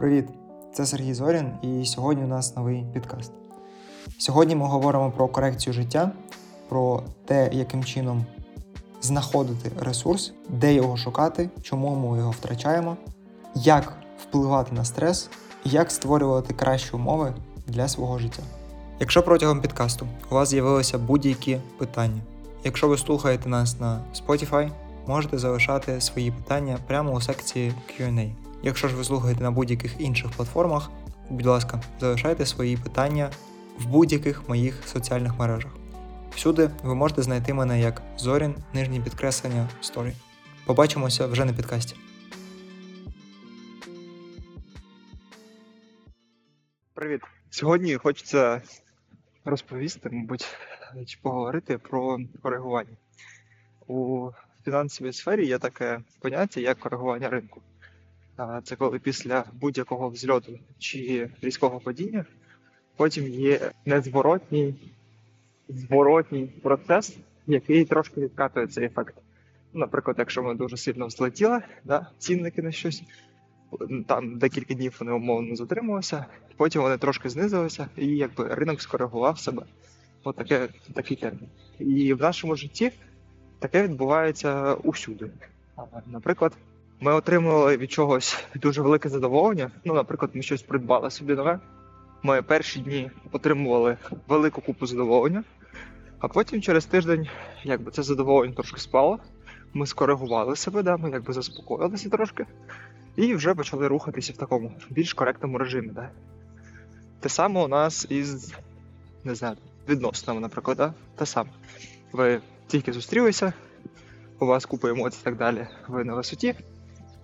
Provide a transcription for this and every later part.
Привіт! Це Сергій Зорін, і сьогодні у нас новий підкаст. Сьогодні ми говоримо про корекцію життя, про те, яким чином знаходити ресурс, де його шукати, чому ми його втрачаємо, як впливати на стрес і як створювати кращі умови для свого життя. Якщо протягом підкасту у вас з'явилися будь-які питання, якщо ви слухаєте нас на Spotify, можете залишати свої питання прямо у секції Q&A. Якщо ж ви слухаєте на будь-яких інших платформах, будь ласка, залишайте свої питання в будь-яких моїх соціальних мережах. Всюди ви можете знайти мене як Зорін, нижнє підкреслення Story. Побачимося вже на підкасті. Привіт. Сьогодні хочеться розповісти, мабуть, чи поговорити про коригування. У фінансовій сфері є таке поняття, як коригування ринку. Це коли після будь-якого взльоту чи різкого падіння потім є незворотній зворотній процес, який трошки відкатує цей ефект. Наприклад, якщо ми дуже сильно взлетіли, да, цінники на щось, там декілька днів вони умовно затрималися, потім вони трошки знизилися, і якби ринок скоригував себе. От таке, такий термін. І в нашому житті таке відбувається усюди. Наприклад, ми отримували від чогось дуже велике задоволення. Ну, наприклад, ми щось придбали собі нове. Ми перші дні отримували велику купу задоволення, а потім через тиждень, якби це задоволення трошки спало. Ми скоригували себе, да, ми якби заспокоїлися трошки, і вже почали рухатися в такому більш коректному режимі. Да. Те саме у нас із не знаю, відносинами, наприклад, да? те саме. Ви тільки зустрілися, у вас купа емоцій і так далі, ви на висоті,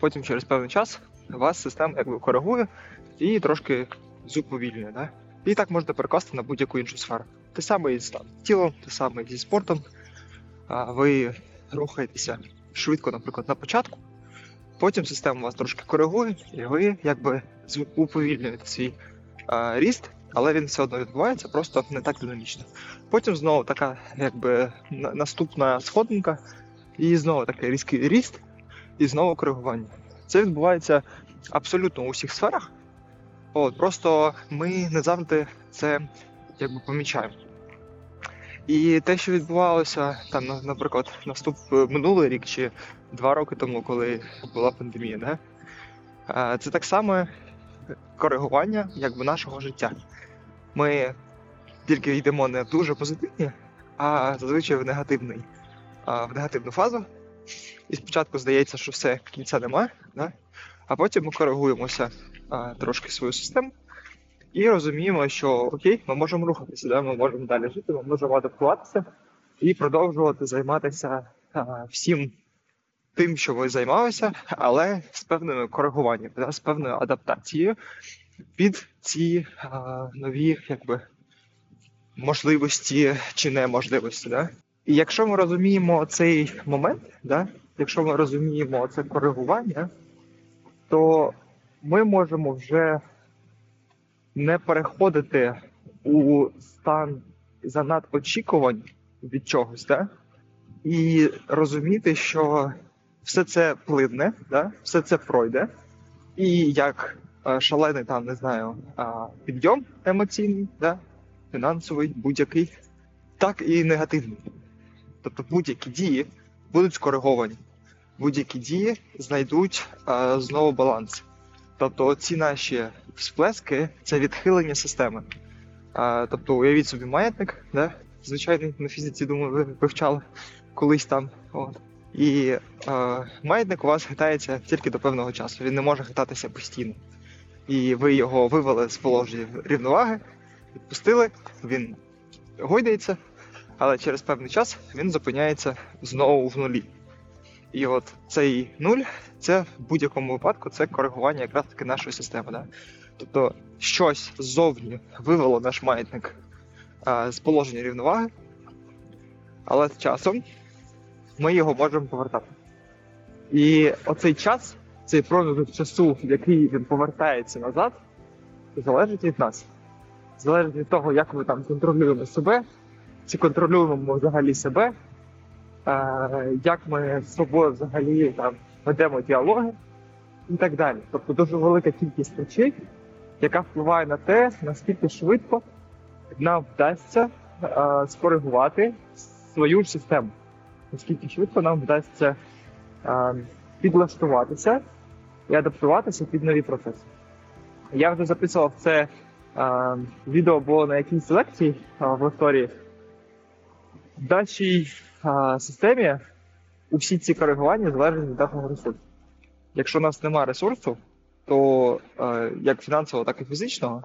потім через певний час вас система якби коригує і трошки зуповільнює. Да? І так можна перекласти на будь-яку іншу сферу. Те саме і з там, тілом, те саме зі спортом. А, ви рухаєтеся швидко, наприклад, на початку, потім система вас трошки коригує, і ви якби уповільнюєте свій а, ріст, але він все одно відбувається, просто не так динамічно. Потім знову така якби наступна сходинка, і знову такий різкий ріст, і знову коригування. Це відбувається абсолютно у всіх сферах. От, просто ми не завжди це якби помічаємо. І те, що відбувалося там, наприклад, наступ минулий рік чи два роки тому, коли була пандемія, да? це так само коригування якби нашого життя. Ми тільки йдемо не в дуже позитивні, а зазвичай в негативний, в негативну фазу. І спочатку здається, що все кінця немає, да? а потім ми коригуємося а, трошки свою систему і розуміємо, що окей, ми можемо рухатися, да? ми можемо далі жити, ми можемо адаптуватися і продовжувати займатися а, всім тим, що ви займалися, але з певними коригуваннями, да? з певною адаптацією під ці а, нові якби, можливості чи неможливості. Да? І якщо ми розуміємо цей момент, да? якщо ми розуміємо це коригування, то ми можемо вже не переходити у стан занадочікувань від чогось, да? і розуміти, що все це пливне, да? все це пройде, і як е, шалений там, не знаю, підйом емоційний, да? фінансовий, будь-який, так і негативний. Тобто будь-які дії будуть скориговані, будь-які дії знайдуть а, знову баланс. Тобто ці наші всплески це відхилення системи. А, тобто уявіть собі маятник, да? звичайний на фізиці, думаю, ви вивчали колись там. От. І а, маятник у вас хитається тільки до певного часу. Він не може хитатися постійно. І ви його вивели з положення рівноваги, відпустили, він гойдається, але через певний час він зупиняється знову в нулі. І от цей нуль це в будь-якому випадку це коригування якраз таки нашої системи. Да? Тобто щось ззовні вивело наш маятник а, з положення рівноваги, але з часом ми його можемо повертати. І оцей час, цей проміжок часу, в який він повертається назад, залежить від нас. Залежить від того, як ми там контролюємо себе, чи контролюємо взагалі себе, е, як ми з собою взагалі там ведемо діалоги, і так далі. Тобто дуже велика кількість речей, яка впливає на те, наскільки швидко нам вдасться е, скоригувати свою систему, наскільки швидко нам вдасться е, підлаштуватися і адаптуватися під нові процеси. Я вже записував це е, відео було на якійсь лекції в лекторії. В нашій е, системі усі ці коригування залежать від нашого ресурсу. Якщо у нас немає ресурсу, то е, як фінансового, так і фізичного,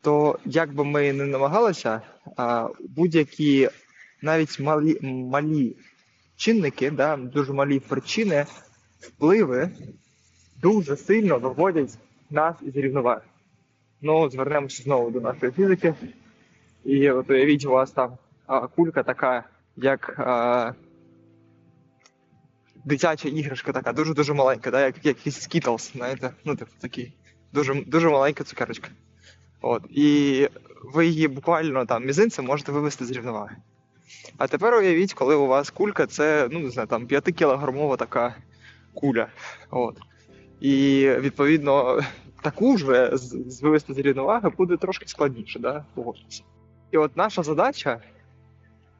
то як би ми не намагалися, е, будь-які навіть малі, малі чинники, да, дуже малі причини, впливи дуже сильно виводять нас із рівноваги. Ну, звернемося знову до нашої фізики. І от уявіть, у вас там кулька така, як а, дитяча іграшка така, дуже-дуже маленька, да, як якийсь Skittles, знаєте, ну, типу такий. Дуже, дуже маленька цукерочка. От. І ви її буквально там мізинцем можете вивести з рівноваги. А тепер уявіть, коли у вас кулька, це, ну, не знаю, там 5-кілограмова така куля. От. І відповідно таку з вивести з рівноваги буде трошки складніше, да? погодьтеся. І от наша задача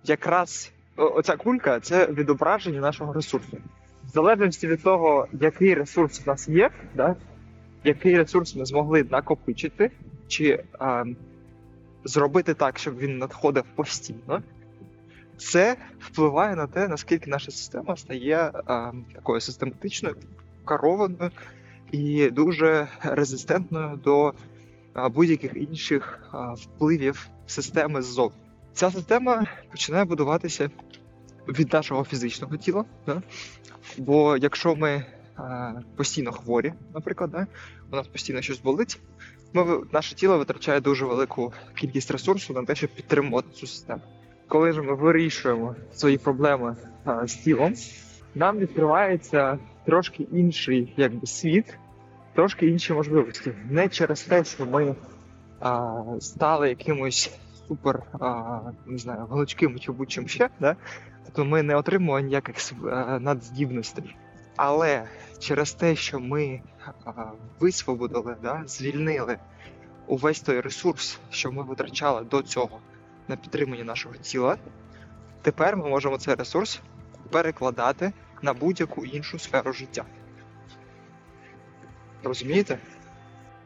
якраз оця кулька це відображення нашого ресурсу. В залежності від того, який ресурс у нас є, да? який ресурс ми змогли накопичити, чи а, зробити так, щоб він надходив постійно, це впливає на те, наскільки наша система стає а, такою систематичною, керованою і дуже резистентною до будь-яких інших а, впливів системи ззовні. Ця система починає будуватися від нашого фізичного тіла. Да? Бо якщо ми а, постійно хворі, наприклад, да? у нас постійно щось болить, ми, наше тіло витрачає дуже велику кількість ресурсу на те, щоб підтримувати цю систему. Коли ж ми вирішуємо свої проблеми а, з тілом, нам відкривається трошки інший якби, світ, трошки інші можливості. Не через те, що ми а, стали якимось супер, а, не знаю, гнучким чи будь-чим ще, да? тобто ми не отримуємо ніяких а, надздібностей. Але через те, що ми а, висвободили, да, звільнили увесь той ресурс, що ми витрачали до цього на підтримання нашого тіла, тепер ми можемо цей ресурс перекладати на будь-яку іншу сферу життя. Розумієте?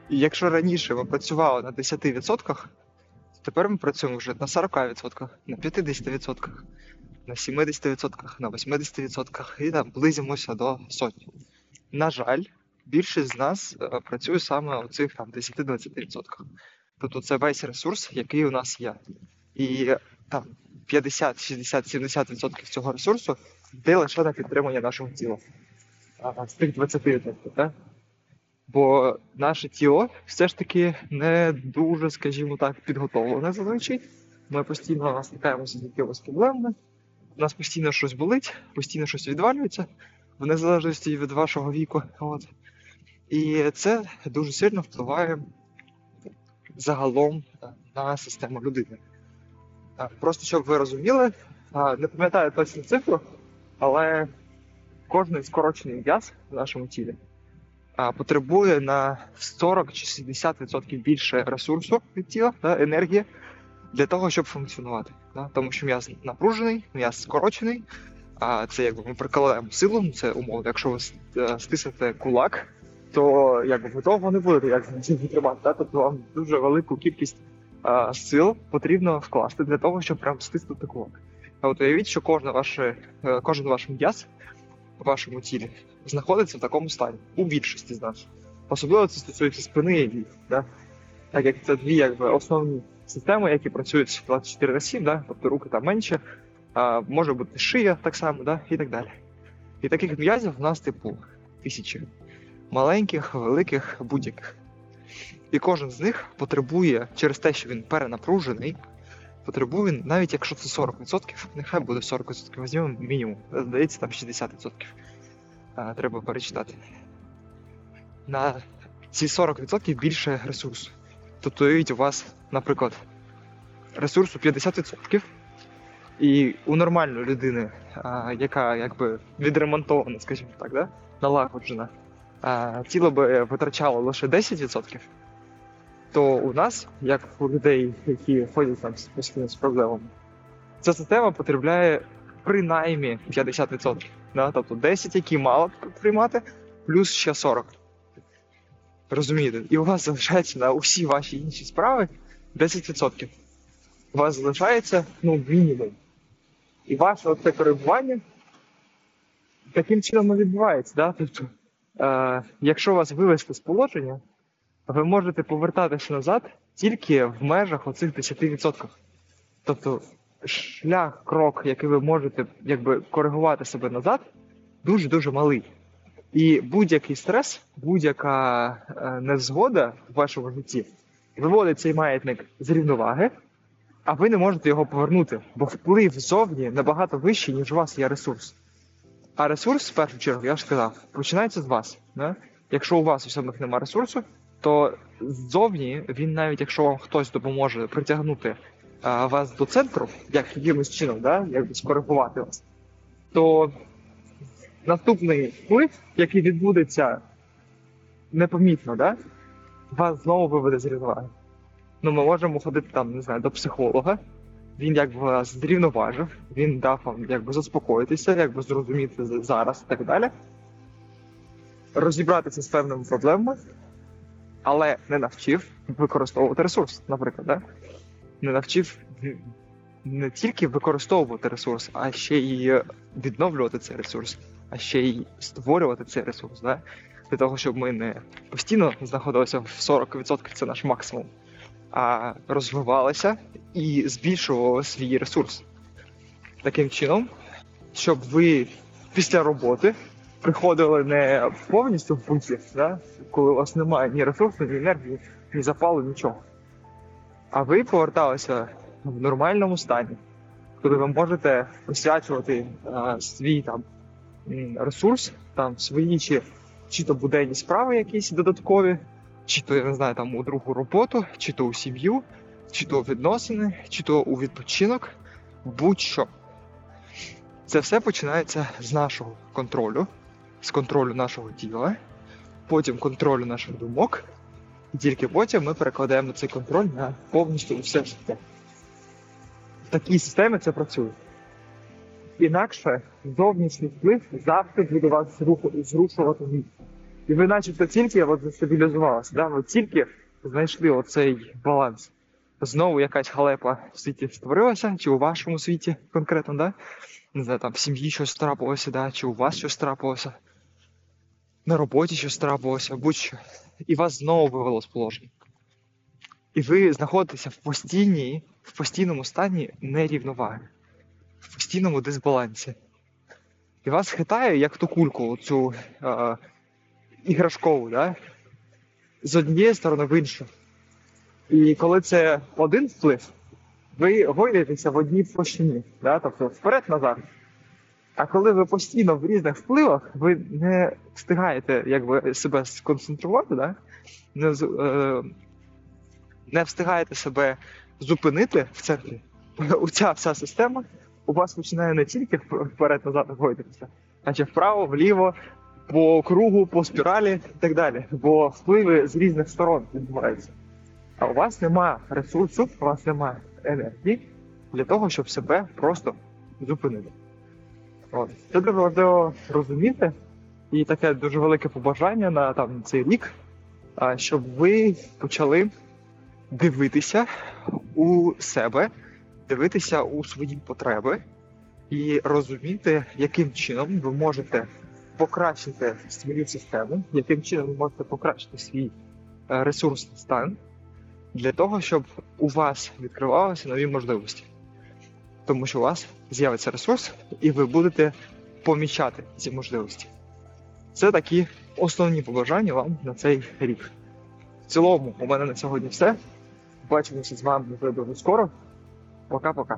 Якщо раніше ми працювали на 10%, то тепер ми працюємо вже на 40%, на 50%, на 70%, на 80% і там близимося до сотні. На жаль, більшість з нас е, працює саме у цих там 10-20%. Тобто це весь ресурс, який у нас є. І там 50, 60, 70% цього ресурсу йде лише на підтримання нашого тіла. З тих 20%, так? Бо наше тіло все ж таки не дуже, скажімо так, підготовлене зазвичай. Ми постійно стикаємося з якимись проблемами, у нас постійно щось болить, постійно щось відвалюється, в незалежності від вашого віку. От. І це дуже сильно впливає загалом е, на систему людини. Е, Просто щоб ви розуміли, е, не пам'ятаю точну цифру, але кожний скорочений м'яз в нашому тілі потребує на 40 чи 60% більше ресурсу від тіла, да, енергії для того, щоб функціонувати. Да? Тому що м'яз напружений, м'яз скорочений. А це якби ми прикладаємо силу, це умовно. Якщо ви е, стиснете кулак, то якби ви довго не будете як тримати. Да? Тобто вам дуже велику кількість а, сил потрібно вкласти для того, щоб прям стиснути кулак. А от уявіть, що кожна ваше, е, кожен ваш м'яз вашому тілі знаходиться в такому стані у більшості з нас. Особливо це стосується спини і ніг, да? так як це дві якби, основні системи, які працюють 24 на 7, да? тобто руки там менше, а, може бути шия так само, да? і так далі. І таких м'язів в нас, типу, тисячі. Маленьких, великих, будь-яких. І кожен з них потребує через те, що він перенапружений, потребує, навіть якщо це 40%, нехай буде 40%, візьмемо мінімум, здається, там 60% а, треба перечитати. На ці 40% більше ресурсу. Тобто, у вас, наприклад, ресурсу 50%, і у нормальної людини, а, яка якби відремонтована, скажімо так, да? налагоджена, е, тіло би витрачало лише 10%, то у нас, як у людей, які ходять там постійно з проблемами, ця система потребляє принаймні 50%. Да? Тобто 10, які мало приймати, плюс ще 40. Розумієте? І у вас залишається на усі ваші інші справи 10%. У вас залишається ну, мінімум. І ваше оце коригування таким чином і відбувається. Да? Тобто, е, якщо вас вивести з положення, ви можете повертатися назад тільки в межах оцих 10%. Тобто шлях, крок, який ви можете якби, коригувати себе назад, дуже-дуже малий. І будь-який стрес, будь-яка е, невзгода в вашому житті виводить цей маятник з рівноваги, а ви не можете його повернути, бо вплив ззовні набагато вищий, ніж у вас є ресурс. А ресурс, в першу чергу, я ж сказав, починається з вас. Да? Якщо у вас у самих немає ресурсу, то ззовні він, навіть якщо вам хтось допоможе притягнути а, вас до центру, як якимось чином, да? якби скоригувати вас, то наступний вплив, який відбудеться непомітно, да? вас знову виведе з рівноваги. Ну, ми можемо ходити там, не знаю, до психолога. Він якби вас зрівноважив, він дав вам якби заспокоїтися, якби зрозуміти зараз і так далі. Розібратися з певними проблемами, але не навчив використовувати ресурс, наприклад, да? не навчив не тільки використовувати ресурс, а ще й відновлювати цей ресурс, а ще й створювати цей ресурс. Да? Для того, щоб ми не постійно знаходилися в 40% це наш максимум, а розвивалися і збільшували свій ресурс. Таким чином, щоб ви після роботи приходили не повністю в путі, да? коли у вас немає ні ресурсу, ні енергії, ні запалу, нічого. А ви поверталися в нормальному стані, коли ви можете присвячувати а, свій там ресурс, там свої чи, чи то буденні справи якісь додаткові, чи то я не знаю, там у другу роботу, чи то у сім'ю, чи то у відносини, чи то у відпочинок, будь-що. Це все починається з нашого контролю, з контролю нашого тіла, потім контролю наших думок, і тільки потім ми перекладаємо цей контроль на повністю все життя. В такій системі це працює. Інакше зовнішній вплив завжди буде вас зрушувати вниз. І ви начебто тільки от застабілізувалися, да? ви тільки знайшли оцей баланс. Знову якась халепа в світі створилася, чи у вашому світі конкретно, да? не знаю, там в сім'ї щось трапилося, да? чи у вас щось трапилося, на роботі щось трапилося, будь-що. І вас знову вивело з положення. І ви знаходитеся в постійній, в постійному стані нерівноваги, в постійному дисбалансі. І вас хитає, як ту кульку, оцю е, іграшкову, да? з однієї сторони в іншу. І коли це один вплив, ви гойдаєтеся в одній площині, да? тобто вперед-назад. А коли ви постійно в різних впливах, ви не встигаєте якби, себе сконцентрувати, да? не, е, не встигаєте себе зупинити в центрі. Оця вся система у вас починає не тільки вперед-назад гойдатися, а ще вправо, вліво, по кругу, по спіралі і так далі. Бо впливи з різних сторон відбуваються. А у вас немає ресурсу, у вас немає енергії для того, щоб себе просто зупинити. От. Це дуже важливо розуміти. І таке дуже велике побажання на там, цей рік, щоб ви почали дивитися у себе, дивитися у свої потреби і розуміти, яким чином ви можете покращити свою систему, яким чином ви можете покращити свій е, ресурсний стан для того, щоб у вас відкривалися нові можливості. Тому що у вас з'явиться ресурс, і ви будете помічати ці можливості. Це такі основні побажання вам на цей рік. В цілому, у мене на сьогодні все. Бачимося з вами дуже скоро. Пока-пока.